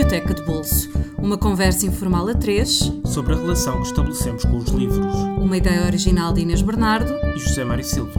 Biblioteca de Bolso. Uma conversa informal a três sobre a relação que estabelecemos com os livros. Uma ideia original de Inês Bernardo e José Mário Silva.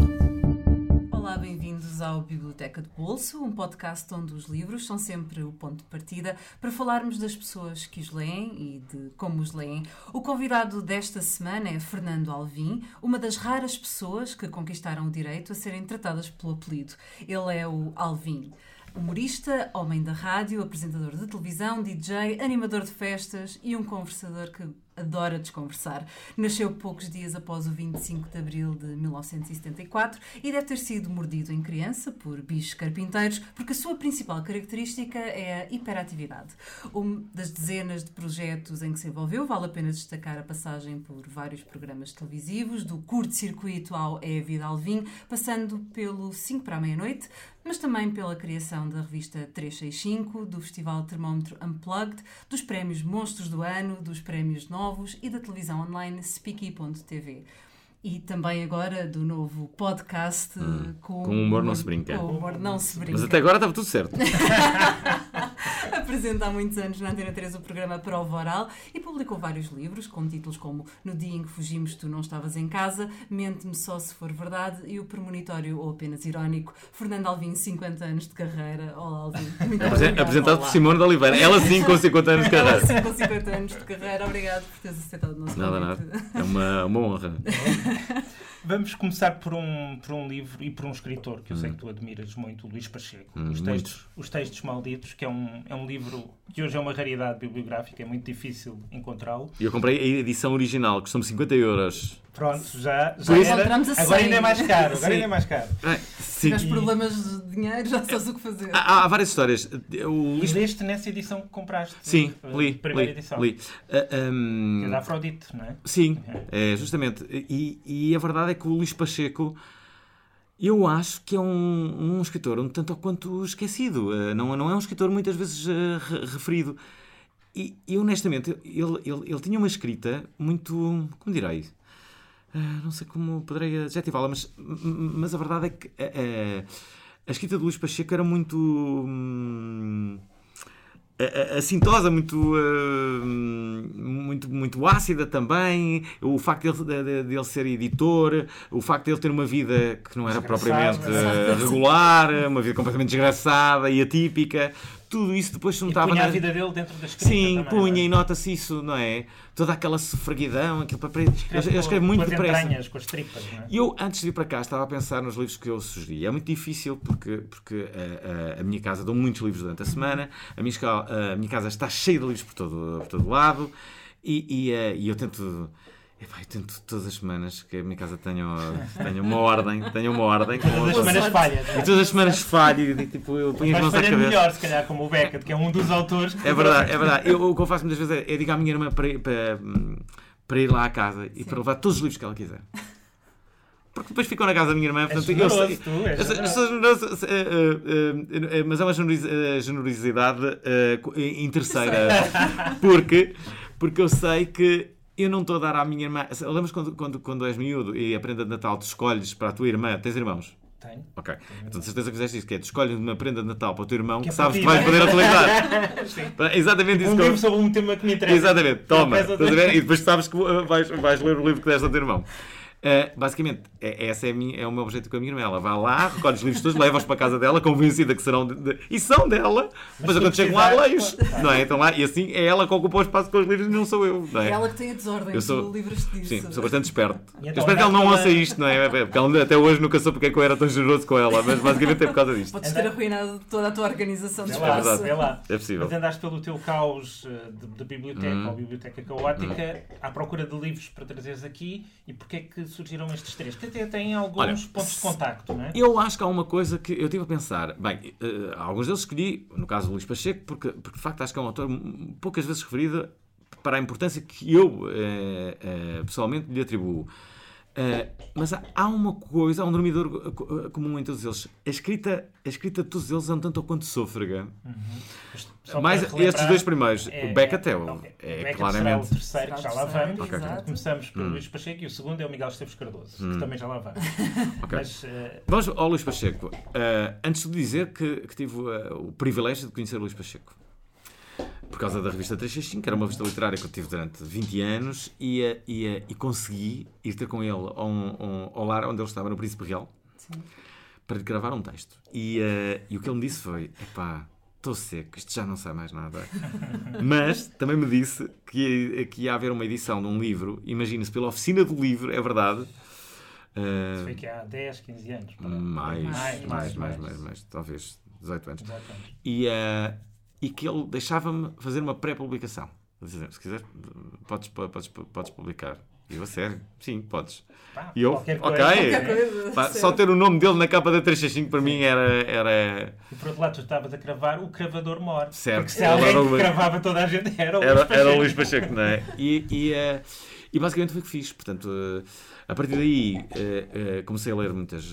Olá, bem-vindos ao Biblioteca de Bolso, um podcast onde os livros são sempre o ponto de partida para falarmos das pessoas que os leem e de como os leem. O convidado desta semana é Fernando Alvim, uma das raras pessoas que conquistaram o direito a serem tratadas pelo apelido. Ele é o Alvim. Humorista, homem da rádio, apresentador de televisão, DJ, animador de festas e um conversador que adora desconversar. Nasceu poucos dias após o 25 de abril de 1974 e deve ter sido mordido em criança por bichos carpinteiros, porque a sua principal característica é a hiperatividade. Das dezenas de projetos em que se envolveu, vale a pena destacar a passagem por vários programas televisivos, do curto-circuito ao É a Vida Alvim, passando pelo 5 para a meia-noite, mas também pela criação da revista 365, do Festival Termómetro Unplugged, dos prémios Monstros do Ano, dos prémios Novos e da televisão online Speaky.tv. E também agora do novo podcast hum, com, com humor não se brinca. Com humor não se brinca. Mas até agora estava tudo certo. Apresenta há muitos anos na Antena 3 o programa Prova Oral e publicou vários livros com títulos como No Dia em que Fugimos Tu Não Estavas em Casa, Mente-me Só Se For Verdade e O Premonitório ou Apenas Irónico. Fernando Alvim, 50 anos de carreira. Olá, Alvim. Muito Apresentado por Simone de Oliveira. Ela sim com 50 anos de carreira. Ela sim com 50 anos de carreira. Obrigado por teres aceitado o nosso Nada, nada. É uma, uma honra. Vamos começar por um, por um livro e por um escritor que eu hum. sei que tu admiras muito, Luís Pacheco. Hum, os, textos, os Textos Malditos, que é um, é um livro que hoje é uma raridade bibliográfica, é muito difícil encontrá-lo. E eu comprei a edição original, que são 50 euros. Pronto, já, já era, agora ainda é mais caro. Agora ainda é mais caro. É, Se tiveres problemas de dinheiro, já sabes o que fazer. Há, há várias histórias. O... E leste nessa edição que compraste? Sim, li. Primeira li, edição. Li. Uh, um... É da Afrodite, não é? Sim, é, justamente. E, e a verdade é que o Luís Pacheco. Eu acho que é um, um escritor um tanto quanto esquecido. Uh, não, não é um escritor muitas vezes uh, referido. E, e honestamente, ele, ele, ele tinha uma escrita muito. Como direi? Uh, não sei como poderei adjetivá-la, mas, mas a verdade é que a escrita de Luís Pacheco era muito. Hum, assintosa, muito, uh, muito, muito ácida também, o facto dele, de, de ele ser editor, o facto de ele ter uma vida que não era propriamente regular, uma vida completamente desgraçada e atípica, tudo isso depois se notava. E punha na... a vida dele dentro da escrita. Sim, também, punha é? e nota-se isso, não é? Toda aquela sofreguidão, aquilo para. Eu, eu escrevo muito depressa. Entranhas, com as tripas, não é? Eu, antes de vir para cá, estava a pensar nos livros que eu sugeri. É muito difícil porque, porque a, a, a minha casa dão muitos livros durante a semana, a minha, a minha casa está cheia de livros por todo, por todo lado e, e, eh, e eu tento Epá, eu tento todas as semanas que a minha casa tenha, tenha uma ordem, tenha uma ordem. Todas as semanas falha. E todas as semanas falha e tipo, eu ponho as mãos à cabeça. melhor, se calhar, como o Beckett, que é um dos autores. É verdade, é verdade. Eu, o que eu faço muitas vezes é, é digo à minha irmã para, para, para ir lá à casa e Sim. para levar todos os livros que ela quiser. Porque depois ficam na casa da minha irmã. Portanto, é eu sei, tu, é eu sou generoso, mas é uma generosidade interesseira. porque, porque eu sei que eu não estou a dar à minha irmã. Lembras quando, quando, quando és miúdo e a prenda de Natal te escolhes para a tua irmã? Tens irmãos? Tenho. Ok. Tenho então de certeza que fizeste isso, que é, tu escolhes uma prenda de Natal para o teu irmão que, que é sabes que vais poder utilizar. É exatamente isso. Um que livro sobre um tema que me interessa. Exatamente. Toma. E depois sabes que vais, vais ler o livro que deste ao teu irmão. Uh, basicamente, é, essa é, minha, é, o meu objetivo com a minha irmã. Ela vai lá, recolhe os livros todos, leva-os para a casa dela, convencida que serão. De, de, e são dela! Mas quando chegam lá, leio-os. Não é? Então lá, e assim é ela que ocupa o espaço com os livros e não sou eu. Não é? é ela que tem a desordem, eu sou, livros disso. Sim, sou bastante esperto. Então, eu espero que ela não ouça isto, não é? Porque ela até hoje nunca soube porque é que eu era tão generoso com ela, mas basicamente é por causa disto. Podes ter arruinado toda a tua organização de espaço. É, é lá. É possível. Mas andaste pelo teu caos eh, de, de biblioteca hum. ou biblioteca caótica hum. à procura de livros para trazeres aqui e porque é que surgiram estes três? Que até têm alguns Olha, pontos de contacto, não é? Eu acho que há uma coisa que eu tive a pensar. Bem, uh, alguns deles escolhi, no caso do Luís Pacheco, porque, porque de facto acho que é um autor poucas vezes referido para a importância que eu uh, uh, pessoalmente lhe atribuo. Uh, mas há, há, uma coisa, há um dormidor comum em todos eles. A escrita, a escrita de todos eles é um tanto ou quanto sôfrega. Uhum. Mais estes dois primeiros, é, o Beckett é, é, é claramente. o terceiro, que já lá vamos. Okay. Começamos pelo hum. Luís Pacheco e o segundo é o Miguel Esteves Cardoso, hum. que também já lá vamos. okay. Mas, uh... Vamos ao Luís Pacheco. Uh, antes de dizer que, que tive o privilégio de conhecer o Luís Pacheco. Por causa da revista 365, que era uma revista literária que eu tive durante 20 anos, e, e, e consegui ir ter com ele ao, ao, ao lar onde ele estava, no Príncipe Real, Sim. para lhe gravar um texto. E, uh, e o que ele me disse foi: epá, estou seco, isto já não sai mais nada. Mas também me disse que, que ia haver uma edição de um livro, imagina-se, pela oficina do livro, é verdade. Uh, Isso foi que há 10, 15 anos. Mais, mais, mais, mais, mais, mais, mais, talvez 18 anos. 18 anos. E, uh, e que ele deixava-me fazer uma pré-publicação. Se quiser, podes, podes, podes publicar. E eu, a sério? Sim, podes. Pá, e eu, ok. Pá, só ter o nome dele na capa da 365 para Sim. mim era, era. E por outro lado, tu estavas a cravar o cravador mor. Certo. Porque se alguém que cravava toda a gente era o Luís Pacheco. Era o Luís Pacheco, não é? E, e, uh, e basicamente foi o que fiz. Portanto, uh, a partir daí uh, comecei a ler muitas,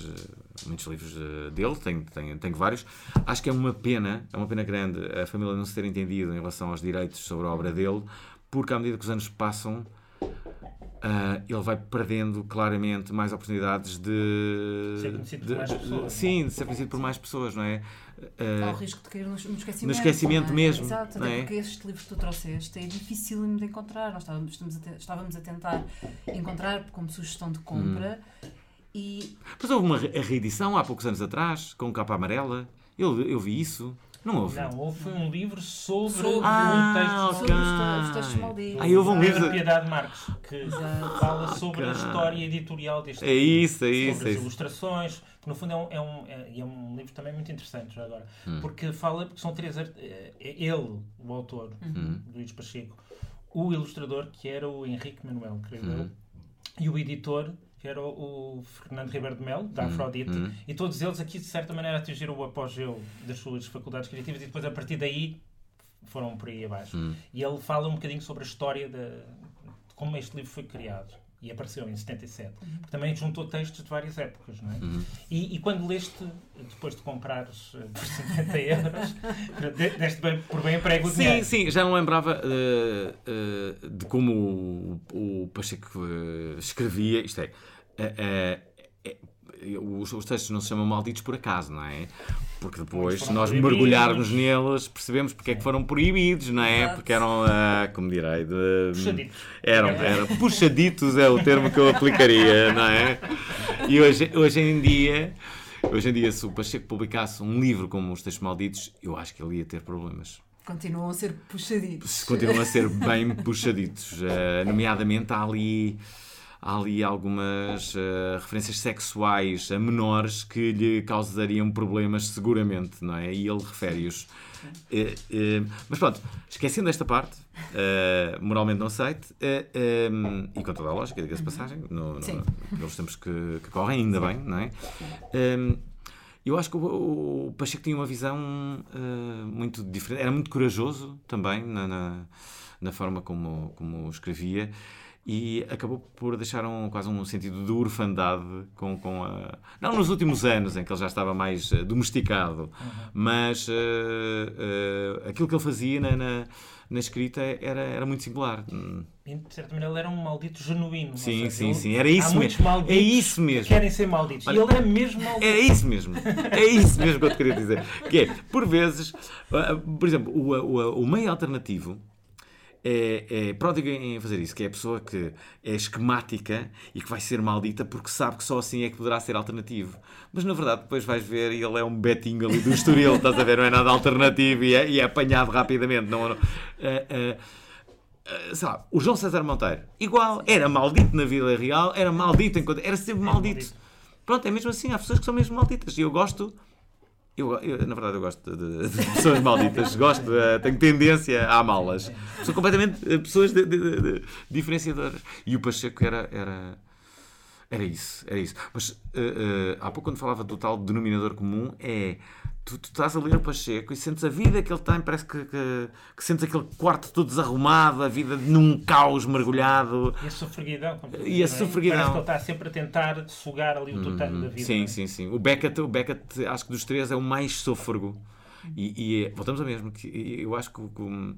muitos livros dele, tenho, tenho, tenho vários. Acho que é uma pena, é uma pena grande a família não se ter entendido em relação aos direitos sobre a obra dele, porque à medida que os anos passam Uh, ele vai perdendo claramente mais oportunidades de ser conhecido de, por mais pessoas. É? Sim, de ser conhecido por mais pessoas, não é? Uh, Há o risco de cair no, esquecimento. No esquecimento é? mesmo. Exato, é? porque estes livros que tu trouxeste é difícil de encontrar. Nós estávamos, a, estávamos a tentar encontrar como sugestão de compra hum. E. Mas houve uma reedição há poucos anos atrás, com capa amarela. Eu, eu vi isso. Não houve? Não, houve um livro sobre, sobre ah, um texto okay. sobre os textos malditos. Ah, houve um livro de Piedade Marques que fala sobre okay. a história editorial deste é livro. Isso, é isso, sobre é as ilustrações, que no fundo é um, é um, é, é um livro também muito interessante já agora, hum. porque fala, porque são três, é, ele, o autor, hum. Luís Pacheco, o ilustrador, que era o Henrique Manuel, creio hum. eu, e o editor, que era o, Fernando Ribeiro de Melo, da hum, Afrodite, hum. e todos eles aqui, de certa maneira, atingiram o apogeu das suas faculdades criativas e depois, a partir daí, foram por aí abaixo. Hum. E ele fala um bocadinho sobre a história de, de, como este livro foi criado. E apareceu em 77. Uhum. Porque também juntou textos de várias épocas, não é? Uhum. E, e, quando leste, depois de comprares uh, por 50 euros, deste bem, por bem emprego o Sim, dinheiro. sim, já não lembrava uh, uh, de como o, o Pacheco escrevia. Isto é, é os, os, textos não se chamam malditos por acaso, não é? Porque depois, se nós mergulharmos neles, percebemos porque é que foram proibidos, não é? Porque eram, uh, como direi, de, puxaditos. Eram, eram, puxaditos é o termo que eu aplicaria, não é? E hoje, hoje em dia, hoje em dia, se o Pacheco publicasse um livro como Os Textos Malditos, eu acho que ele ia ter problemas. Continuam a ser puxaditos. Continuam a ser bem puxaditos. Uh, nomeadamente, há ali há ali algumas uh, referências sexuais a menores que lhe causariam problemas seguramente, não é? E ele refere-os. Uh, uh, mas pronto, esquecendo esta parte, moralmente não aceite, um, e com toda a lógica, diga-se passagem, no, no, nos tempos que, que, correm, ainda bem, não é? Um, eu acho que o, o, Pacheco tinha uma visão muito diferente, era muito corajoso também na, na, na forma como, como escrevia e acabou por deixar um, quase um sentido de orfandade com, com a... Não nos últimos anos, em que ele já estava mais uh, domesticado, uhum. mas uh, uh, aquilo que ele fazia na, na, na, escrita era, era muito singular. De certa maneira, ele era um maldito genuíno. Sim, sim, sim. Era isso mesmo. É isso mesmo. Que querem ser malditos. Olha, e ele é mesmo maldito. É isso mesmo. É isso mesmo que eu te queria dizer. Que é, por vezes, por exemplo, o, o, o meio alternativo é, é pródiga em fazer isso, que é a pessoa que é esquemática e que vai ser maldita porque sabe que só assim é que poderá ser alternativo. Mas na verdade depois vais ver e ele é um betinho ali do Estoril, estás a ver, não é nada alternativo e é, e é apanhado rapidamente. Não, não, uh, uh, sei lá, o João César Monteiro, igual, era maldito na vida real, era maldito enquanto. Era sempre maldito. Pronto, é mesmo assim, há pessoas que são mesmo malditas e eu gosto eu, eu, na verdade, eu gosto de, de pessoas malditas, gosto, uh, tenho tendência a amá-las. São completamente uh, pessoas de, de, diferenciadoras. E o Pacheco era, era, era isso, era isso. Mas uh, há pouco, quando falava do tal denominador comum, é tu, tu, estás a ler o Pacheco e sentes a vida que ele tem, parece que, que, que sentes aquele quarto todo desarrumado, a vida num caos mergulhado. E a sofreguidão. E a é? sofreguidão. Parece que ele está sempre a tentar sugar ali o tutano hum, da vida. Sim, é? sim, sim. O Beckett, o Beckett, acho que dos três é o mais sôfrego. E, e é, voltamos ao mesmo, que eu acho que, que,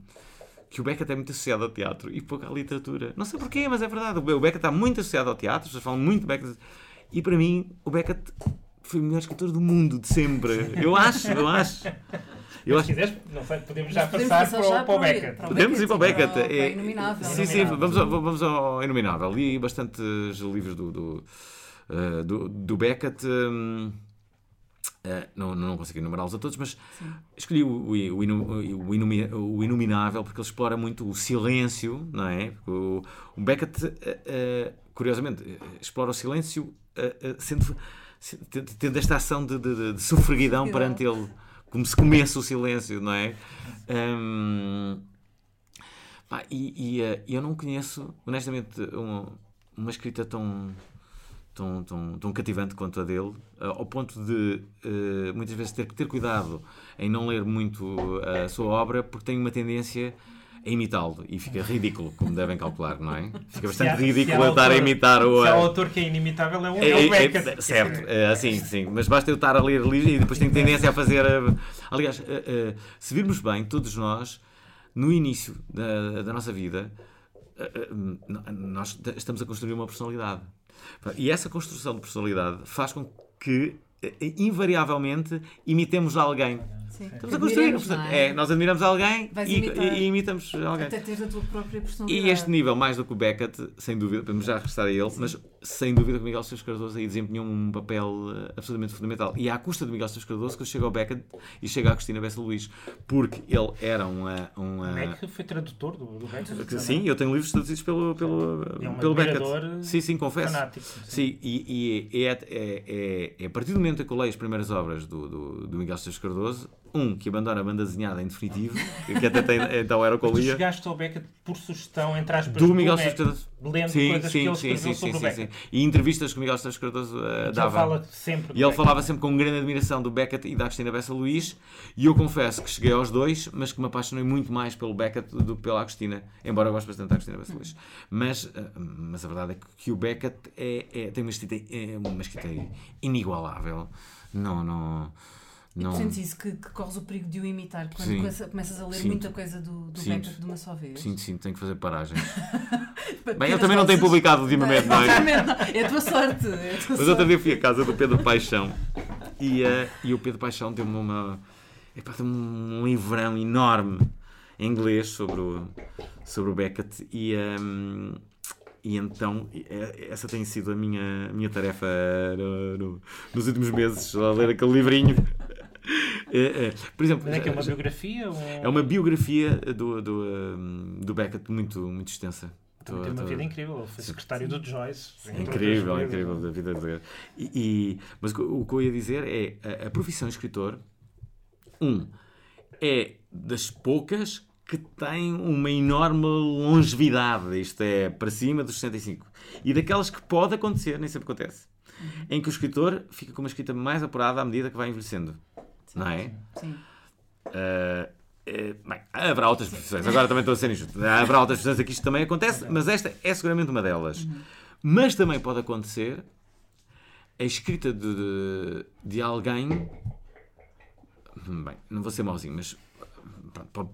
que o Beckett é muito associado ao teatro e pouco à literatura. Não sei porquê, mas é verdade. O Beckett está muito associado ao teatro, as pessoas falam muito de Beckett. E para mim, o Beckett foi o melhor escritor do mundo de sempre. Eu acho, eu acho. Eu acho... Se quiseres, sei, podemos já podemos passar, para, já para, o Beckett. Podemos ir para o Beckett. Para, é, Inominável. Sim, sim, vamos ao, vamos ao Inominável. Li bastantes livros do, do, uh, do, do Beckett. Um, Uh, não, não consigo enumerá-los a todos, mas Sim. escolhi o, o, o, o, Inominável porque ele explora muito o silêncio, não é? O, o Beckett, uh, uh, curiosamente, explora o silêncio sendo, tendo esta ação de, de, de sofreguidão perante ele, como se comesse o silêncio, não é? Um, pá, e, e eu não conheço, honestamente, uma, uma escrita tão tão, tão, tão cativante quanto a dele, eh, ao ponto de uh, muitas vezes ter que ter cuidado em não ler muito a sua obra, porque tem uma tendência a imitá-lo e fica ridículo, como devem calcular, não é? Fica bastante há, ridículo eu estar a imitar o. Se há autor que é inimitável, é o, é, é, Beckett. É, certo, é, assim, sim, mas basta eu estar a ler livros e depois tenho tendência a fazer. aliás, se virmos bem, todos nós, no início da, da nossa vida, nós estamos a construir uma personalidade. E essa construção de personalidade faz com que, eh, invariavelmente, imitemos alguém. Sim. Estamos a construir. É? é? nós admiramos alguém e, e, imitamos alguém. Até teres a tua própria personalidade. E este nível, mais do que o Beckett, sem dúvida, podemos já regressar a ele, Sim. mas sem dúvida que o Miguel Sousa Cardoso aí desempenhou um papel eh, absolutamente fundamental. E é à custa de Miguel Sousa Cardoso que eu chego ao Beckett e chego à Cristina Bessa Luís, porque ele era uma. uma... Beck foi tradutor do, do Beckett. Sim, eu tenho livros traduzidos pelo, pelo, é um pelo Beckett. Sim, sim, confesso. Fanático, sim, sim e, e é, é, é, é, a partir do momento que eu leio as primeiras obras do, do, do Miguel Sousa Cardoso um que abandona a banda desenhada em definitivo, que até tem, então era o que eu lia. chegaste ao Beckett por sugestão, entre aspas, do Miguel Cardoso. Lendo sim, coisas sim, que ele sim, sim, sobre sim, o Beckett. Sim, E entrevistas que o Miguel Esteves Cardoso uh, dava. Ele fala sempre e ele falava sempre com grande admiração do Beckett e da Agostina Bessa Luís. E eu confesso que cheguei aos dois, mas que me apaixonei muito mais pelo Beckett do que pela Agostina, embora eu goste bastante da Agostina Bessa Luís. Mas, uh, mas a verdade é que o Beckett é, é, tem uma escrita, é uma escrita inigualável. Não, não não... Sentes isso, que, que, corres o perigo de o imitar quando sim. começas a ler muita coisa do, do Beckett de uma só vez? Sim, sim, tenho que fazer paragens. Bem, eu também não tenho publicado ultimamente, não, é? É a tua sorte. É a tua Mas sorte. outro dia fui à casa do Pedro Paixão e, uh, e o Pedro Paixão deu-me uma. Epá, deu um livrão enorme em inglês sobre o, sobre o Beckett e. Um, ehm, e então, essa tem sido a minha, a minha tarefa no, no, nos últimos meses, a ler aquele livrinho. É, é. Por exemplo, Mas é que é uma biografia? Ou... É uma biografia do, do, hum, do Beckett muito, muito extensa. Tem uma vida incrível. Foi secretário do Joyce. Incrível, incrível da vida dele. E, e, mas o que eu ia dizer é a, a profissão de escritor, um, é das poucas que tem uma enorme longevidade, isto é, para cima dos 65. E daquelas que pode acontecer, nem sempre acontece, em que o escritor fica com uma escrita mais apurada à medida que vai envelhecendo. Não é? Sim. Uh, bem, haverá outras profissões, agora também estou a ser injusto. Haverá outras profissões a que isto também acontece, mas esta é seguramente uma delas. Uhum. Mas também pode acontecer a escrita de, de, de alguém. Bem, não vou ser mauzinho, mas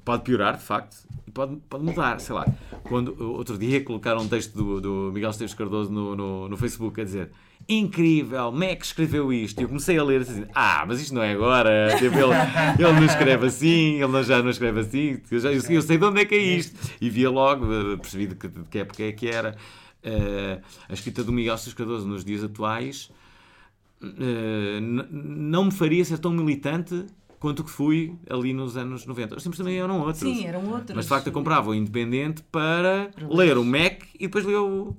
pode piorar, de facto, e pode, pode mudar, sei lá. Quando outro dia colocaram um texto do, do Miguel Esteves Cardoso no, no, no, Facebook a dizer incrível, Mac escreveu isto. E eu comecei a ler assim, ah, mas isto não é agora. Tipo, ele, ele não escreve assim, ele já não escreve assim. Eu, já, eu, eu sei de onde é que é isto. E via logo, percebi de que, de que época é que era. Uh, a escrita do Miguel Esteves Cardoso nos dias atuais uh, não me faria ser tão militante quanto que fui ali nos anos 90. Os tempos também eram outros. Sim, eram outros. Mas de facto eu comprava o Independente para, ler o Mac e depois ler o.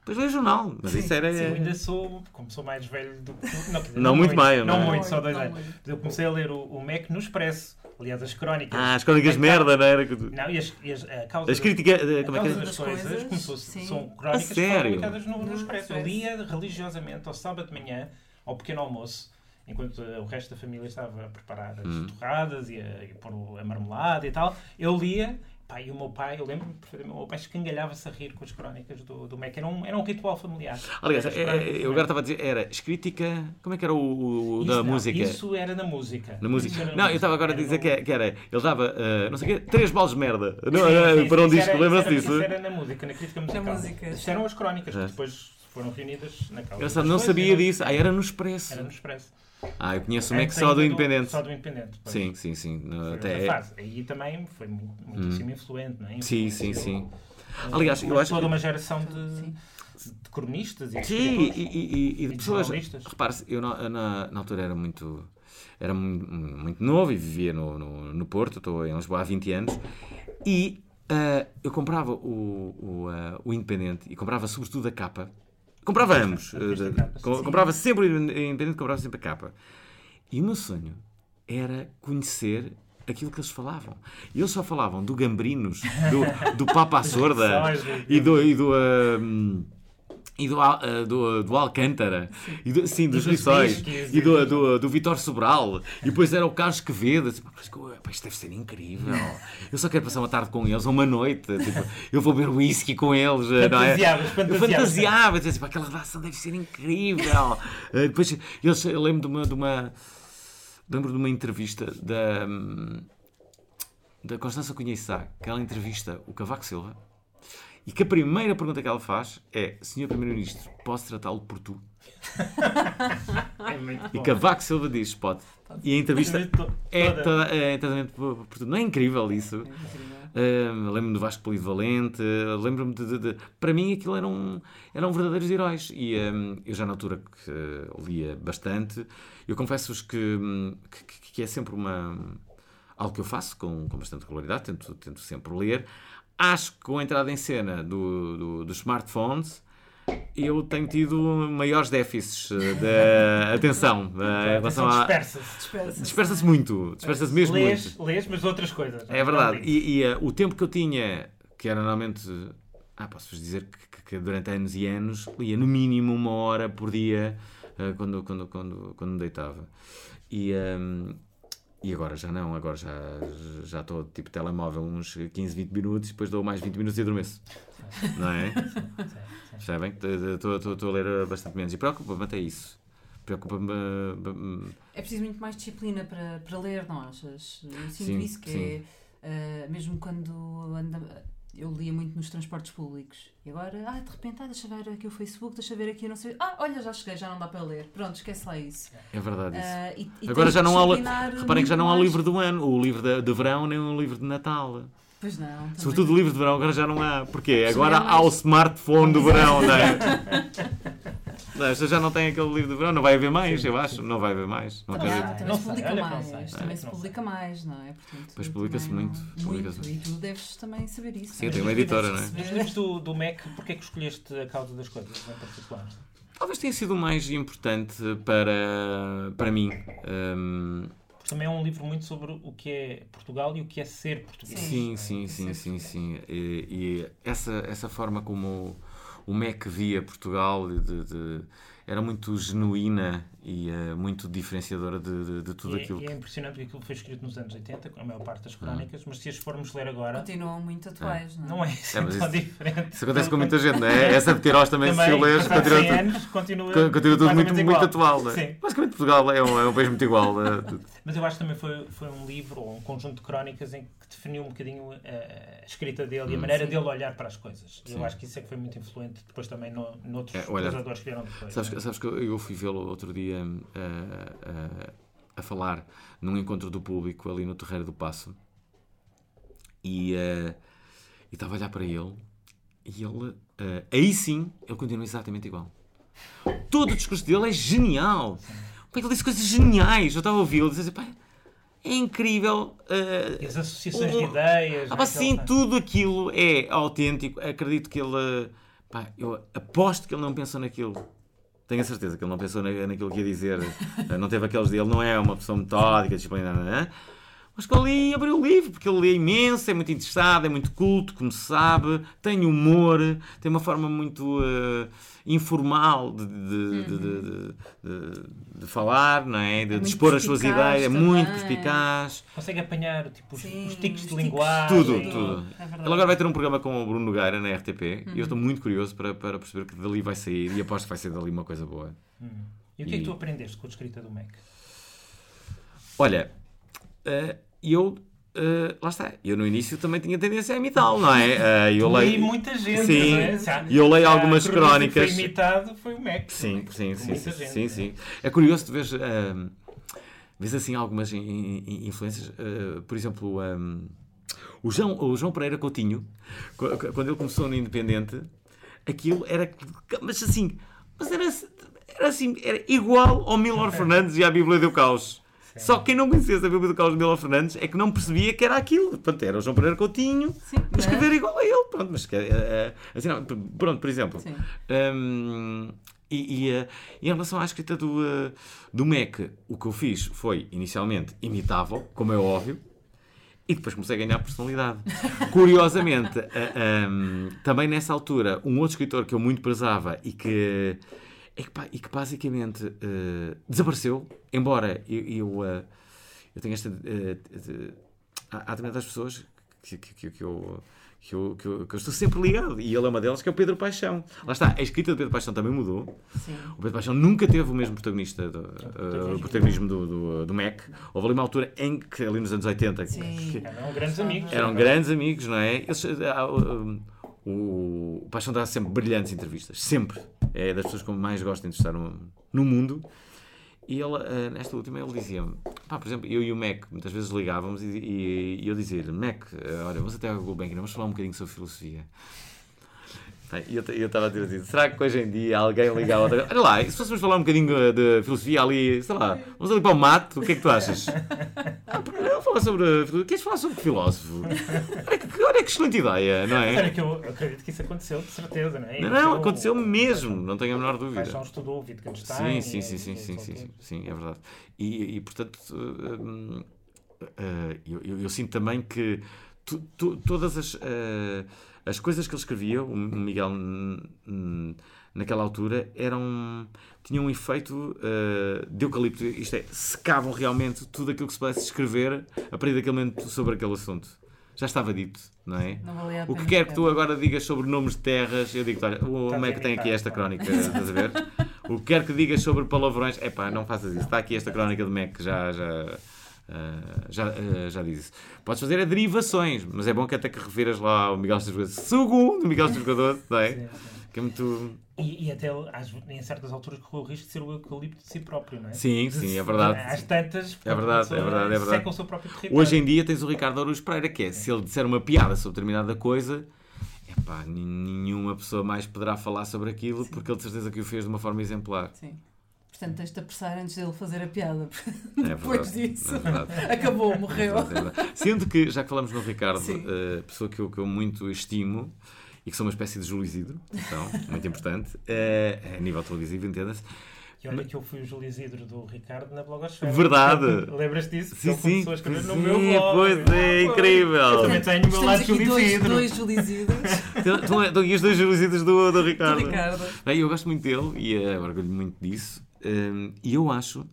Depois ler o jornal. Mas sim, isso era. Sim, eu ainda sou, como sou mais velho do que. Não, não, não muito mais. Não, não muito, só dois anos. Eu comecei a ler o, o Mac no Expresso. Aliás, as crónicas. Ah, as crónicas de merda, não era? Não, e as, e as, a causa as críticas. Como é que é? das coisas, começou, são crónicas publicadas no, no Expresso. Eu lia religiosamente ao sábado de manhã, ao pequeno almoço enquanto o resto da família estava a preparar as hum. torradas e a, e pôr a marmelada e tal, eu lia. Pá, e o meu pai, eu lembro-me perfeitamente, o meu pai escangalhava-se a rir com as crónicas do, do Mac. Era um, era um ritual familiar. Aliás, é, é, eu agora estava a dizer, era escrítica. Como é que era o, o da não, música? Isso era na música. Na música. Não, eu estava agora a dizer que, que, era. Ele dava, uh, não sei o quê, três bolas de merda. Não, sim, sim, para um disco, lembra-se disso? Isso era na música, na crítica musical. Na música. Isso eram as crónicas, que depois foram reunidas na causa. Eu só não sabia disso. Ah, era no Expresso. Era no Expresso. Ah, eu conheço o Mac só do Independente. Só do Independente. Pois. Sim, sim, sim. No, até... fase. Aí também foi muito, muitíssimo hum. influente, não é? Sim, sim, sim. Aliás, eu acho toda que... uma geração de, de cronistas e de Sim, e, e, e, de pessoas. Repare-se, eu na, na, na, altura era muito. Era muito, muito novo e vivia no, no, no Porto, estou em Lisboa há 20 anos, e uh, eu comprava o, o, uh, o Independente e comprava sobretudo a capa. Comprava ambos. Uh, comprava sempre Independente, comprava sempre a capa. E o meu sonho era conhecer aquilo que eles falavam. E eles só falavam do Gambrinos, do, do Papa Sorda e do. E do uh, e do, uh, do, do Alcântara, e do, sim, dos Lições, e do, do, do Vitor Sobral, e depois era o Carlos Quevedo. Mas, isto deve ser incrível. Eu só quero passar uma tarde com eles, uma noite. Tipo, eu vou beber whisky com eles. Não é? Eu fantasiava. Dizia, aquela redação deve ser incrível. uh, depois eu, eu lembro de uma. De uma lembro de uma entrevista da, da Constança Cunha aquela entrevista o Cavaco Silva, e que a primeira pergunta que ela faz é: Senhor Primeiro-Ministro, posso tratá-lo por tu? é e Cavaco Silva diz: Pode. E a entrevista é, toda, é totalmente por, por tu. Não é incrível isso? É. Uh, lembro-me do Vasco Polivalente, uh, lembro-me de, de, de, Para mim aquilo eram, eram verdadeiros heróis. E um, eu já na altura que uh, lia bastante, eu confesso-vos que, que, que, é sempre uma, algo que eu faço com, com bastante regularidade, tento, tento sempre ler. Acho que com a entrada em cena do, do, dos smartphones eu tenho tido maiores déficits eh, de atenção uh, em relação a. Dispersa-se. Dispersa-se dispersa muito. Dispersa-se mesmo lês, muito. Lês, mas outras coisas. É verdade. E, e uh, o tempo que eu tinha, que era normalmente. Ah, posso-vos dizer que, que, durante anos e anos lia no mínimo uma hora por dia uh, quando, quando, quando, quando me deitava. E, um, ehm, e agora já não, agora já, já estou tipo telemóvel uns 15, 20 minutos e depois dou mais 20 minutos e adormeço. Não é? Percebem? Estou a ler bastante menos. E preocupa-me até isso. Preocupa-me. É preciso muito mais disciplina para, para ler, não achas? Eu sinto sim, isso, que sim. é. Uh, mesmo quando anda, eu lia muito nos transportes públicos. E agora, ah, de repente, ah, deixa ver aqui o Facebook, deixa ver aqui, não sei. Ah, olha, já cheguei, já não dá para ler. Pronto, esquece lá isso. É verdade isso. Uh, e, e agora já não há. Reparem que já não há livro do ano, o livro de, de verão, nem o livro de Natal. Pois não. Também. Sobretudo o livro de verão, agora já não há. Porquê? Agora há o smartphone do verão, não é? Esta já não tem aquele livro de verão, não vai haver mais, Sim. eu acho. Não vai haver mais. Não, também, também não se publica sei, mais. Sei, também se publica mais, não é? Portanto, pois publica-se muito. Não... Publica muito. E tu deves também saber isso. Sim, tem uma editora, não é? Nos livros do, do MEC, porquê é que escolheste a causa das coisas em particular? Talvez tenha sido o mais importante para, para mim. Um, também é um livro muito sobre o que é Portugal e o que é ser português. Sim, sim, sim, sim, sim. E, e, essa, essa forma como o MEC via Portugal de, de era muito genuína e uh, muito diferenciadora de, de, de tudo e, é, aquilo. E é impressionante que aquilo foi escrito nos anos 80, com a maior parte das crónicas, hum. mas se as formos ler agora. Continuam muito atuais, é. não é? Não é, assim é tão diferente. Isso acontece com muita gente, não é? Essa de Queiroz também, também se lês, continua, tudo, anos, continua, continua tudo muito, muito atual. Não é? Sim. Basicamente, Portugal é um, é um país muito igual. É? mas eu acho que também foi, foi um livro ou um conjunto de crónicas em que definiu um bocadinho a, a escrita dele hum, e a hum, maneira sim. dele olhar para as coisas. Sim. Eu acho que isso é que foi muito influente depois também no, noutros é, olha, que vieram depois. Sabes, sabes que eu fui fui vê-lo outro dia uh, a falar num encontro do público ali no Terreiro do Passo e uh, estava a olhar para ele e ele, uh, aí sim, ele continua exatamente igual. Todo o discurso dele é genial. Como é que ele disse coisas geniais? Eu estava a ouvi-lo dizer, pá, é incrível. Uh, as associações de ideias. Ah, sim, tudo aquilo é autêntico. Acredito que ele. Pá, eu aposto que ele não pensou naquilo tenho a certeza que ele não pensou naquilo que ia dizer, não teve aqueles ele não é uma pessoa metódica, disciplinada, não é? Mas que ali abriu o livro, porque ele lê imenso, é muito interessado, é muito culto, como se sabe, tem humor, tem uma forma muito uh, informal de, de, de, de, falar, não é? De, é expor as suas ideias, é muito perspicaz. Consegue apanhar tipo, Sim, os tiques de linguagem. Tudo, tudo. É ele agora vai ter um programa com o Bruno Nogueira na RTP uhum. e eu estou muito curioso para, para perceber que dali vai sair e aposto que vai ser dali uma coisa boa. Uhum. E o que e... é que tu aprendeste com a escrita do Mac? Olha, Uh, eu Uh, lá está. Eu no início também tinha tendência a imitá-lo, não é? Uh, eu leio muita gente. Sim, é? e eu leio algumas crónicas. Foi imitado foi o Mac. Sim, sim, sim, sim, gente, sim, sim. É curioso tu vês, uh, vês assim algumas influências. Por exemplo, um, o, João, o João Pereira Coutinho, quando ele começou no Independente, aquilo era. Mas assim, mas era, era assim, era igual ao Milor Fernandes e à Bíblia do Caos. Só que quem não conhecesse a Bíblia do Carlos Milo Fernandes é que não percebia que era aquilo. Portanto, era o João Pereira Coutinho Sim, a escrever é? igual a ele. Pronto, mas, uh, assim, não, pronto por exemplo. Um, e, e, uh, e, em relação à escrita do, uh, do MEC, o que eu fiz foi, inicialmente, imitável, como é óbvio, e depois comecei a ganhar personalidade. Curiosamente, um, também nessa altura, um outro escritor que eu muito prezava e que e que, e que basicamente uh, desapareceu, embora eu, eu, uh, eu tenha esta. Uh, há, há determinadas pessoas que, que, que, que eu. Que eu, que, eu, que eu, estou sempre ligado. E ele é uma delas, que é o Pedro Paixão. Lá está, a escrita do Pedro Paixão também mudou. Sim. O Pedro Paixão nunca teve o mesmo protagonista do, uh, o protagonismo do, do, do Mac. Houve ali uma altura em que, ali nos anos 80, Sim. Que, eram grandes amigos. Eram grandes amigos, não é? Eles, uh, o, o Paixão dá sempre brilhantes entrevistas, sempre. É das pessoas que mais gostam de estar no, no mundo. E ele, uh, nesta última, ele dizia-me, por exemplo, eu e o Mac muitas vezes ligávamos e, e, e eu dizia-lhe, Mac, uh, olha, vamos até ao Google Banking, vamos falar um bocadinho sobre filosofia. E eu estava a dizer assim: será que hoje em dia alguém liga a outra? Olha lá, e se fôssemos falar um bocadinho de filosofia ali, sei lá, vamos ali para o mato, o que é que tu achas? Ah, não, falar sobre. Queres falar sobre filósofo? Olha que, olha que excelente ideia, não é? Olha, que eu acredito que isso aconteceu, de certeza, não é? Não, não, aconteceu mesmo, não tenho a menor dúvida. Paixão estudou Wittgenstein. Sim, sim, sim, sim, sim, sim, sim, é verdade. E, e portanto, uh, uh, eu, eu, eu, sinto também que tu, tu, todas as. Uh, as coisas que ele escrevia, o Miguel, naquela altura, eram tinham um efeito uh, de eucalipto. Isto é, secavam realmente tudo aquilo que se pudesse escrever a partir daquele momento sobre aquele assunto. Já estava dito, não é? Não o que quer que tu agora digas sobre nomes de terras, eu digo olha, o Meco tem aqui esta crónica, estás a ver? O que quer que digas sobre palavrões, é pá, não faças isso. Está aqui esta crónica de Meco, já, já, Uh, já, uh, já diz isso. Podes fazer a derivações, mas é bom que até que refiras lá o Miguel Esteves segundo Miguel Esteves não é? Sim, sim. Que é muito... E, e até às, em certas alturas correu o risco de ser o eucalipto de si próprio, não é? Sim, sim, é verdade. Às tantas, é verdade, é verdade, é verdade. o seu próprio território. Hoje em dia tens o Ricardo Aruz Pereira, que é, se ele disser uma piada sobre determinada coisa, epá, nenhuma pessoa mais poderá falar sobre aquilo, sim. porque ele de certeza que o fez de uma forma exemplar. Sim. Portanto, tens de apressar antes dele fazer a piada. É Depois disso, é acabou, morreu. É Sendo que, já que falamos no Ricardo, uh, pessoa que eu, que eu muito estimo e que sou uma espécie de Júlio Isidro, então, muito importante, uh, a nível televisivo, entenda-se. E olha que eu fui o Júlio Isidro do Ricardo na blogosfera. Verdade! Lembras disso? Sim, sim. Escrever sim, no meu blog. Pois é, incrível! Eu também tenho o meu lado Júlio Isidro. Dois Júlio Isidros. Estão aqui os dois Júlio Isidros do, do Ricardo. Do Ricardo. Bem, eu gosto muito dele e uh, orgulho muito disso. Um, e eu acho,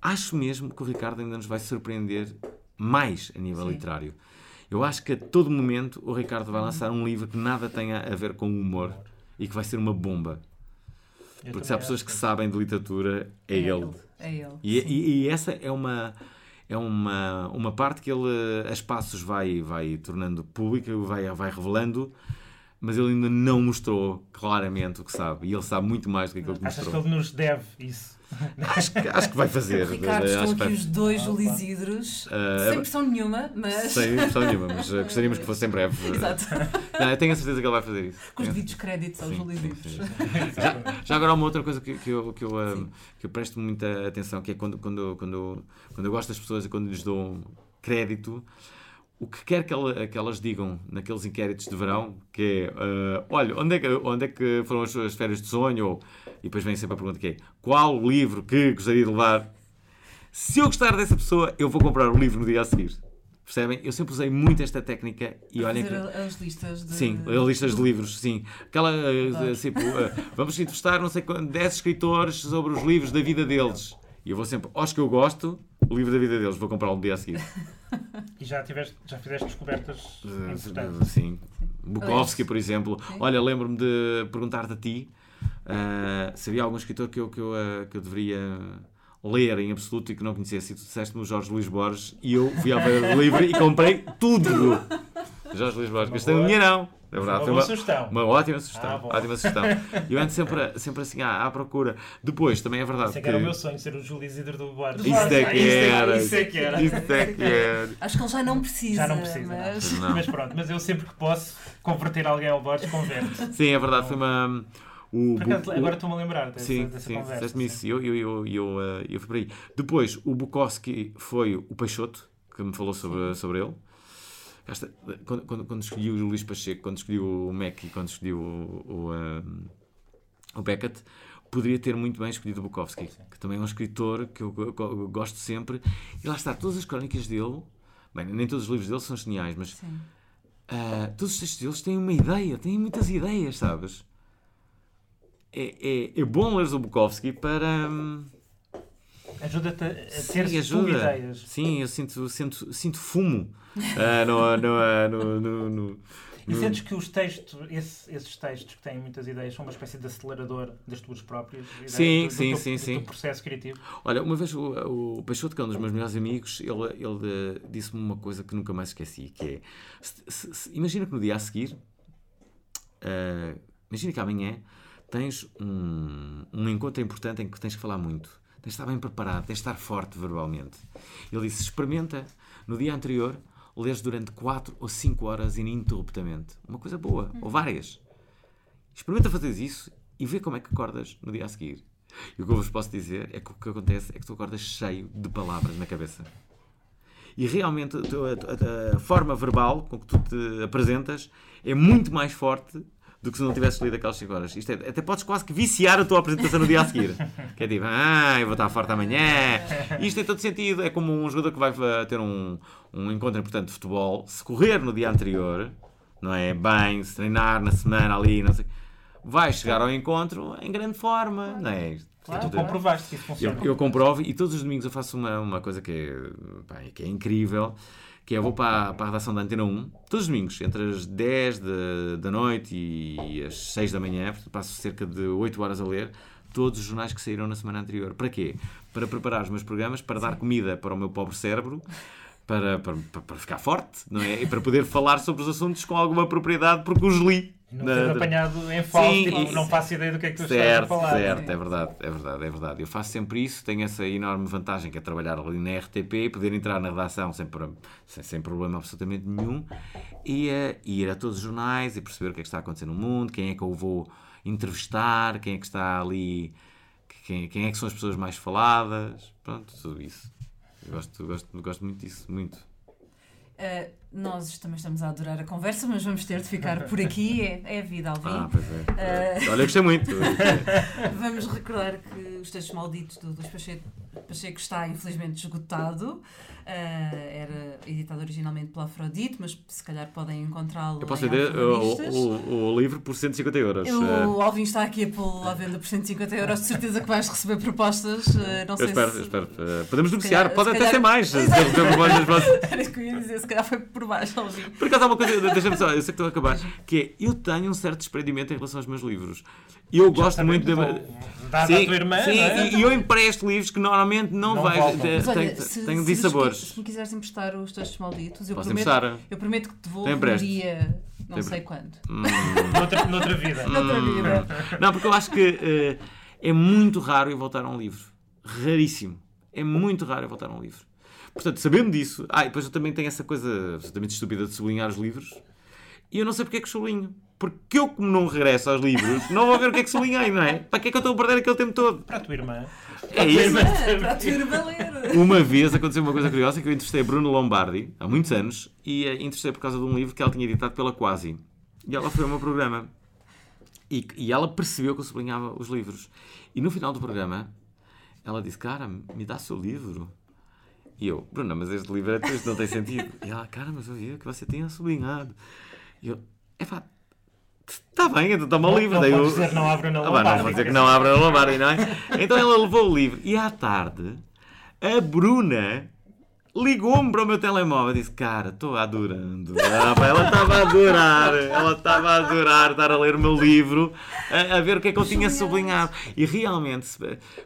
acho mesmo que o Ricardo ainda nos vai surpreender mais a nível Sim. literário. Eu acho que a todo momento o Ricardo vai lançar um livro que nada tenha a ver com o humor e que vai ser uma bomba. Eu Porque se há pessoas que sabem de literatura, é, é ele. ele. É ele. E, e, e, essa é uma é uma, uma parte que ele a espaços vai, vai tornando pública, vai, vai revelando mas ele ainda não mostrou claramente o que sabe. E ele sabe muito mais do que aquilo que Achas mostrou. que ele nos deve isso? Acho que, acho que vai fazer. Ricardo, estão aqui vai... os dois Julisidros, uh, sem pressão nenhuma, mas. Sem pressão nenhuma, mas uh, gostaríamos que fosse em breve. Exato. Não, eu tenho a certeza que ele vai fazer isso. Com os devidos créditos aos Julisidros. Já, já, agora, uma outra coisa que, que, eu, que, eu, um, que eu presto muita atenção, que é quando, quando, quando, quando eu gosto das pessoas e quando lhes dou crédito o que quer que, ela, que, elas digam naqueles inquéritos de verão, que é, uh, olha, onde é, que, onde é que foram as suas férias de sonho? Ou, e depois vem sempre a pergunta que é, qual o livro que gostaria de levar? Se eu gostar dessa pessoa, eu vou comprar o livro no dia a seguir. Percebem? Eu sempre usei muito esta técnica e olhem que... as listas de... Sim, as listas de livros, sim. Aquela, uh, tipo, uh, vamos entrevistar, não sei quantos, 10 escritores sobre os livros da vida deles. E eu vou sempre, aos que eu gosto, o livro da vida deles, vou comprá-lo no dia a seguir. E já, tiveste, já fizeste descobertas uh, importantes? Sim. Bukowski, por exemplo. Sim. Olha, lembro-me de perguntar-te a ti uh, se havia algum escritor que eu, que eu, uh, que eu deveria ler em absoluto e que não conhecesse. E tu disseste-me o Jorge Luís Borges e eu fui ao Feira do Livro e comprei tudo. Jorge Luís Borges, gastei um dinheirão. É verdade, Uma sugestão. uma ótima sugestão. Ah, ótima sugestão. Eu ando sempre, sempre assim à, à procura. Depois, também é verdade Isso é que era o meu sonho, ser o Júlio Isidro do Borges. Isso é que era. Isso é que era. Isso é que era. Acho que ele já não precisa. Já não precisa. Mas... Não. Mas pronto, mas eu sempre que posso converter alguém ao Borges, converto. Sim, é verdade, foi uma. O, acaso, agora estou-me a lembrar dessa, Sim, dessa sim, conversa. disseste-me isso. Eu, eu, eu, eu, eh, eu fui por aí. Depois, o Bukowski foi o Peixoto, que me falou sobre, sobre ele. Cá está, Quando, quando, quando escolhi o Luís Pacheco, quando escolhi o Mac e quando escolhi o, o, um, o Beckett, poderia ter muito bem escolhido o Bukowski, que também é um escritor que eu, go- go- gosto sempre. E lá está, todas as crónicas dele, bem, nem todos os livros dele são geniais, mas ah, todos os textos deles têm uma ideia, têm muitas ideias, sabes? É, é, é bom ler o Bukowski para. hum, Ajuda-te a ter Sim, ajuda. ideias. Sim, eu sinto, sinto, sinto fumo ah, no, no, no, no, E sentes que os textos, esse- esses textos que têm muitas ideias, são uma espécie de acelerador das tuas próprias ideias, Sim, do, do sim, teu, sim, do sim. teu processo criativo. Olha, uma vez o, o Peixoto, que é um dos meus melhores amigos, ele, ele eh, disse-me uma coisa que nunca mais esqueci, que é, se- se- se- imagina que no dia a seguir, eh, imagina que amanhã tens um, um encontro importante em que tens que falar muito, de estar bem preparado, de estar forte verbalmente. Ele disse, experimenta no dia anterior, leres durante 4 ou 5 horas ininterruptamente. Uma coisa boa, ou várias. Experimenta fazer isso e vê como é que acordas no dia a seguir. E o que eu vos posso dizer é que o que acontece é que tu acordas cheio de palavras na cabeça. E realmente a, a- a forma verbal com que tu te apresentas é muito mais forte do que se não tivesses lido aquelas 5 horas. Isto é, até podes quase que viciar a tua apresentação no dia a seguir. Que é tipo, ah, eu vou estar forte amanhã. Isto tem todo sentido. É como um jogador que vai uh, ter um, um encontro importante de futebol. Se correr no dia anterior, não é? Bem, se treinar na semana ali, não sei. Vai chegar ao encontro em grande forma, não é? Claro, tu comprovaste que isso funciona. eu, eu comprovo e todos os domingos eu faço uma, uma coisa que é, pá, que é incrível, que é vou para, a- para a redação da Antena 1, todos os domingos, entre as 10 da, da noite e as 6 da manhã, passo cerca de 8 horas a ler todos os jornais que saíram na semana anterior. Para quê? Para preparar os meus programas, para dar comida para o meu pobre cérebro, para, para, para- para ficar forte, não é? E para poder falar sobre os assuntos com alguma propriedade, porque os li. Não tens apanhado em falso, Sim, tipo, não faço ideia do que é que tu estás a Certo, falar. certo, é verdade, é verdade, é verdade. Eu faço sempre isso, tenho essa enorme vantagem que é trabalhar ali na RTP, poder entrar na redação sem, sem, sem problema absolutamente nenhum e, e ir a todos os jornais e perceber o que é que está a acontecer no mundo, quem é que eu vou entrevistar, quem é que está ali, quem, quem é que são as pessoas mais faladas, pronto, tudo isso. Eu gosto, gosto, gosto muito disso, muito. Uh, nós também estamos a adorar a conversa, mas vamos ter de ficar por aqui. É, é a vida, Alvin. Ah, pois é. Eh. Olha, eu gostei muito. Vamos recordar que os textos malditos do Luís Pacheco, Pacheco está infelizmente esgotado. Uh, era editado originalmente pela Afrodite, mas se calhar podem encontrá-lo. Eu posso vender o, o, o livro por 150 euros. Eu- O Alvin está aqui a pô-lo à venda por 150 euros. De certeza que vais receber propostas. uh, Não Eu sei espero, se. eu espero. Podemos negociar, calhar- pode se até calhar- ser mais. se. Era isso que eu ia dizer, se calhar foi por baixo, Alvin. Por acaso há uma coisa, deixa-me só, eu sei que estou a acabar, que é, eu tenho um certo desprendimento em relação aos meus livros. Eu gosto muito de... Dás à tua irmã, sim, não é? e eu empresto livros que normalmente não, Não vais... tenho se, tenho se, dissabores. Se me quiseres emprestar os textos malditos, eu Posso prometo, emprestar? eu prometo que te devolvo Tem um dia, não sei quando. Hum. Noutra, noutra vida. Noutra vida. Não, porque eu acho que eh, é muito raro eu voltar a um livro. Raríssimo. É muito raro eu voltar a um livro. Portanto, sabendo disso... Ah, e depois eu também tenho essa coisa absolutamente estúpida de sublinhar os livros. E eu não sei porque é que sublinho. Porque eu, como não regresso aos livros, não vou ver o que é que sublinhei, não é? Para que é que eu estou a perder aquele tempo todo? Para a tua irmã. É isso. Para a tua irmã ler. Uma vez aconteceu uma coisa curiosa que eu entrevistei a Bruno Lombardi, há muitos anos, e a entrevistei por causa de um livro que ela tinha editado pela Quasi. E ela foi ao meu programa. E, e ela percebeu que eu sublinhava os livros. E no final do programa, ela disse, cara, me dá seu livro. E eu, Bruno, mas este livro é teu, isto não tem sentido. E ela, cara, mas eu vi que você tinha sublinhado. E eu, é pá, está bem, então toma o Não- livro. não Daí eu- dizer não abra na Ah, pá, Lombardi, não vou dizer que não abra a Lombardi, não é? Então ela levou o livro. E à tarde, a Bruna ligou-me para o meu telemóvel e disse: Cara, estou adorando. Ah, ela estava a adorar, ela estava a adorar estar a ler o meu livro, a, a ver o que é que eu tinha sublinhado. E realmente,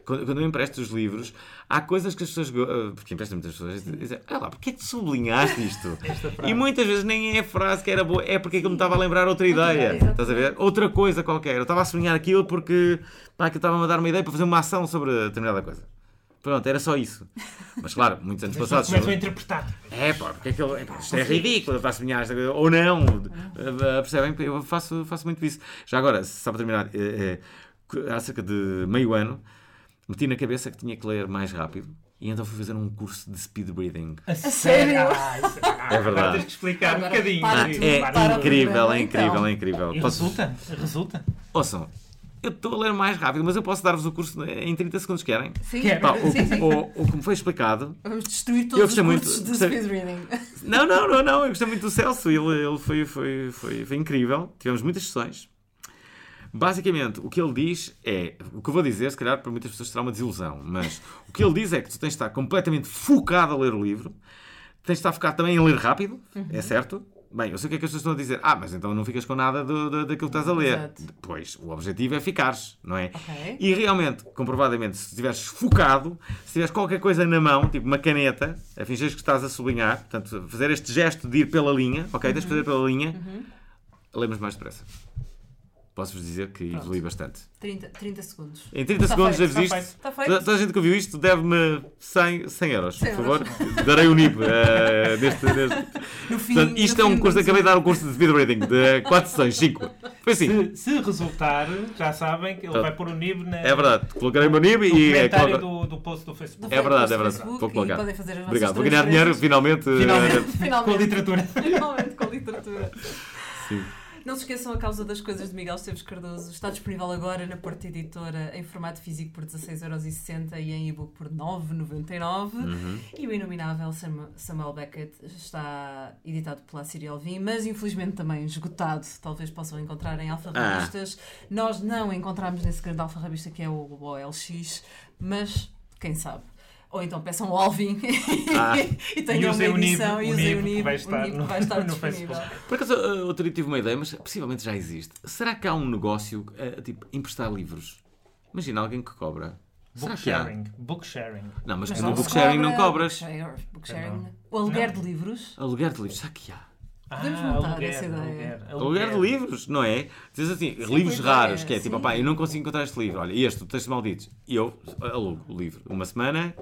quando, eu empresto os livros, há coisas que as pessoas. ah, Porque empresto muitas pessoas dizem: Olha lá, porquê que tu sublinhaste isto? E muitas vezes nem é a frase que era boa, é porque aquilo me estava a lembrar outra ideia. Estás a ver? Outra coisa qualquer. Eu estava a sublinhar aquilo porque pá, aquilo estava-me a dar uma ideia para fazer uma ação sobre determinada coisa. Pronto, era só isso. Mas claro, muitos anos passados. começam a interpretar. É pá, porque é que ele, isto é ridículo, sublinhar esta coisa, ou não. Eh, Percebem? Eu faço, faço muito isso. Já agora, só para terminar, eh, eh, há cerca de meio ano, meti na cabeça que tinha que ler mais rápido e então fui fazer um curso de speed reading. A sério? Ah, É verdade. agora Tens que explicar um bocadinho. para Ah, é para o incrível, é incrível, então. é incrível. E Posso- resulta? Resulta? Ouçam, eu estou a ler mais rápido, mas eu posso dar-vos o curso em 30 segundos, querem? Sim, Quero. Pá, o, sim, sim. o- o que me foi explicado Vamos destruir Eu todos os muito. cursos de Gostei- speed reading. Não, não, não, não. Eu gostei muito do Celso. Ele, ele foi, foi, foi, foi incrível. Tivemos muitas sessões. Basicamente, o que ele diz é. O que eu vou dizer, se calhar, para muitas pessoas será uma desilusão. Mas o que ele diz é que tu tens de estar completamente focado a ler o livro. Tens de estar focado também em ler rápido. É certo? Bem, eu sei o que é que as pessoas estão a dizer. Ah, mas então não ficas com nada do, do- daquilo que estás a ler. Exato. Pois, o objetivo é ficares, não é? Ok. E realmente, comprovadamente, se estiveres focado, se tiveres qualquer coisa na mão, tipo uma caneta, a fingir que estás a sublinhar, portanto, fazer este gesto de ir pela linha, ok? Tens de fazer pela linha, lemos mais depressa. Posso-vos dizer que Pronto. evolui bastante. 30, 30 segundos. Em 30 Está segundos, feito, deves isto. Está Toda, feito? toda a gente que ouviu isto deve-me 100, 100 euros, por 100 favor. euros. Darei o NIP eh, neste, neste- No fim, Portanto, isto no é um fim curso, acabei de dar um curso de speed reading de 4 sessões, 5. Foi assim. Se, se resultar, já sabem que ele Pronto. vai pôr o NIB na, É verdade. Colocarei o meu NIB e. é, coloca- do, do post do Facebook. É verdade, é verdade. Vou colocar. podem fazer as vossas Obrigado. Vou ganhar dinheiro, transferências. finalmente. eh, Finalmente, Finalmente. com a literatura. Finalmente, com literatura. Sim. Não se esqueçam a causa das coisas de Miguel Esteves Cardoso. Está disponível agora na Porta Editora em formato físico por 16,60€ e em e-book por 9,99€. Uhum. E o Inominável Sam- Samuel Beckett está editado pela Serial V, mas infelizmente também esgotado. Talvez possam encontrar em Alfa Ah. Nós não encontramos nesse grande Alfa Revista que é o OLX, mas quem sabe. Ou então peçam ao Alvin Ah. e tenham uma o NIB, edição e o usem o NIB NIB, vai o estar NIB que no- vai estar no disponível. Facebook. Por acaso, outro dia tive uma ideia, mas possivelmente já existe. Será que há um negócio, uh, tipo, emprestar livros? Imagina alguém que cobra. Book sharing. Book sharing. Não, mas, Mas no book sharing não cobra, cobras. booksharing. Não. O aluguer Não. de livros. Aluguer de livros, será que há? Podemos Ah, montar aluguer, essa ideia. aluguer, Aluguer de livros, não é? Diz assim, livros boa ideia, raros, que é tipo, sim. pá, eu não consigo encontrar este livro. Olha, este, o Texto Malditos. E eu alugo o livro. Uma semana,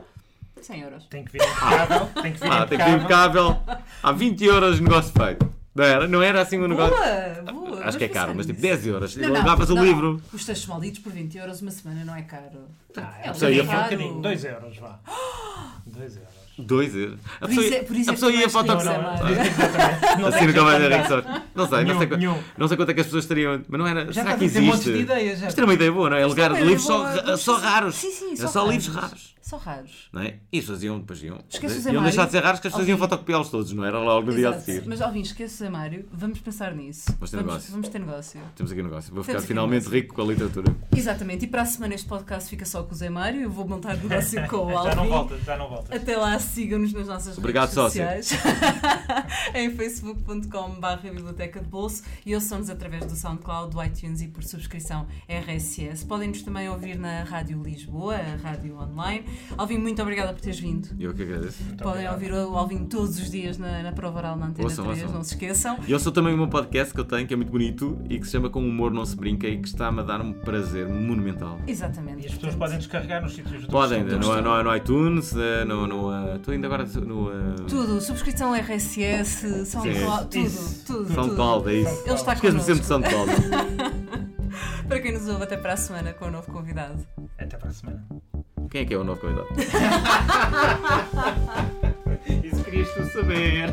100 euros. Tem que vir impecável. Tem que vir ah, tem que vir impecável. impecável. Há 20 euros de negócio feito. Não era, não era assim um negócio. Boa, boa. Acho que é caro, mas tipo 10 euros. Não, não, Alugavas o não, livro. Os textos malditos por 20 euros uma semana não é caro. Ah, É é Isso aí é bocadinho, é um raro. bocadinho. 2 euros, vá. 2 euros. 2 euros. A pessoa, isso é- isso a é pessoa ia vais foto. ter Não, é. Não Assim nunca mais era Rick Não sei, não sei, qu- nenhum. não sei quanto é que as pessoas estariam. Mas não era. Já será que de existe? ideias. Já. Isto era uma ideia boa, não é? Alugar Isto é livros só, raros. Sim, sim, só só livros raros. Só raros. Não é? E as pessoas iam, depois iam. Esquece o iam deixar de ser raros que as pessoas iam Alvin. fotocopiá-los todos, não era logo no dia a seguir. Mas, Alvin, esquece o Mário. Vamos pensar nisso. Vamos ter negócio. vamos ter negócio. Temos aqui um negócio. Vou ficar Temos aqui finalmente negócio. rico com a literatura. Exatamente. E para a semana este podcast fica só com o Zé Mário. Eu vou montar negócio com o Já não Alvin. voltas, já não voltas. Até lá, sigam-nos nas nossas Obrigado, redes sócio. sociais. em facebook.com.br Biblioteca de Bolso e ouçam-nos através do SoundCloud, do iTunes e por subscrição RSS. Podem-nos também ouvir na Rádio Lisboa, a rádio online. Alvin, muito obrigada por teres vindo. E eu que agradeço. Muito Podem obrigado. ouvir o Alvin todos os dias na, na prova oral na Antena Ouçam, 3, ouçam. não se esqueçam. E eu sou também um podcast que eu tenho, que é muito bonito e que se chama Com Humor Não Se Brinca e que está-me a dar um prazer monumental. Exatamente. E as pessoas podem descarregar nos sítios do Podem, no, no, no iTunes, eh, no. no eh, Estou ainda agora no. eh, Tudo, subscrição RSS, SoundCloud, tudo, Isso. tudo, SoundCloud, tudo. é isso. Ele está Esqueço-me sempre de connosco. SoundCloud. Para quem nos ouve, até para a semana com o novo convidado. Até para a semana. Quem é que é o novo convidado? Isso querias tu saber.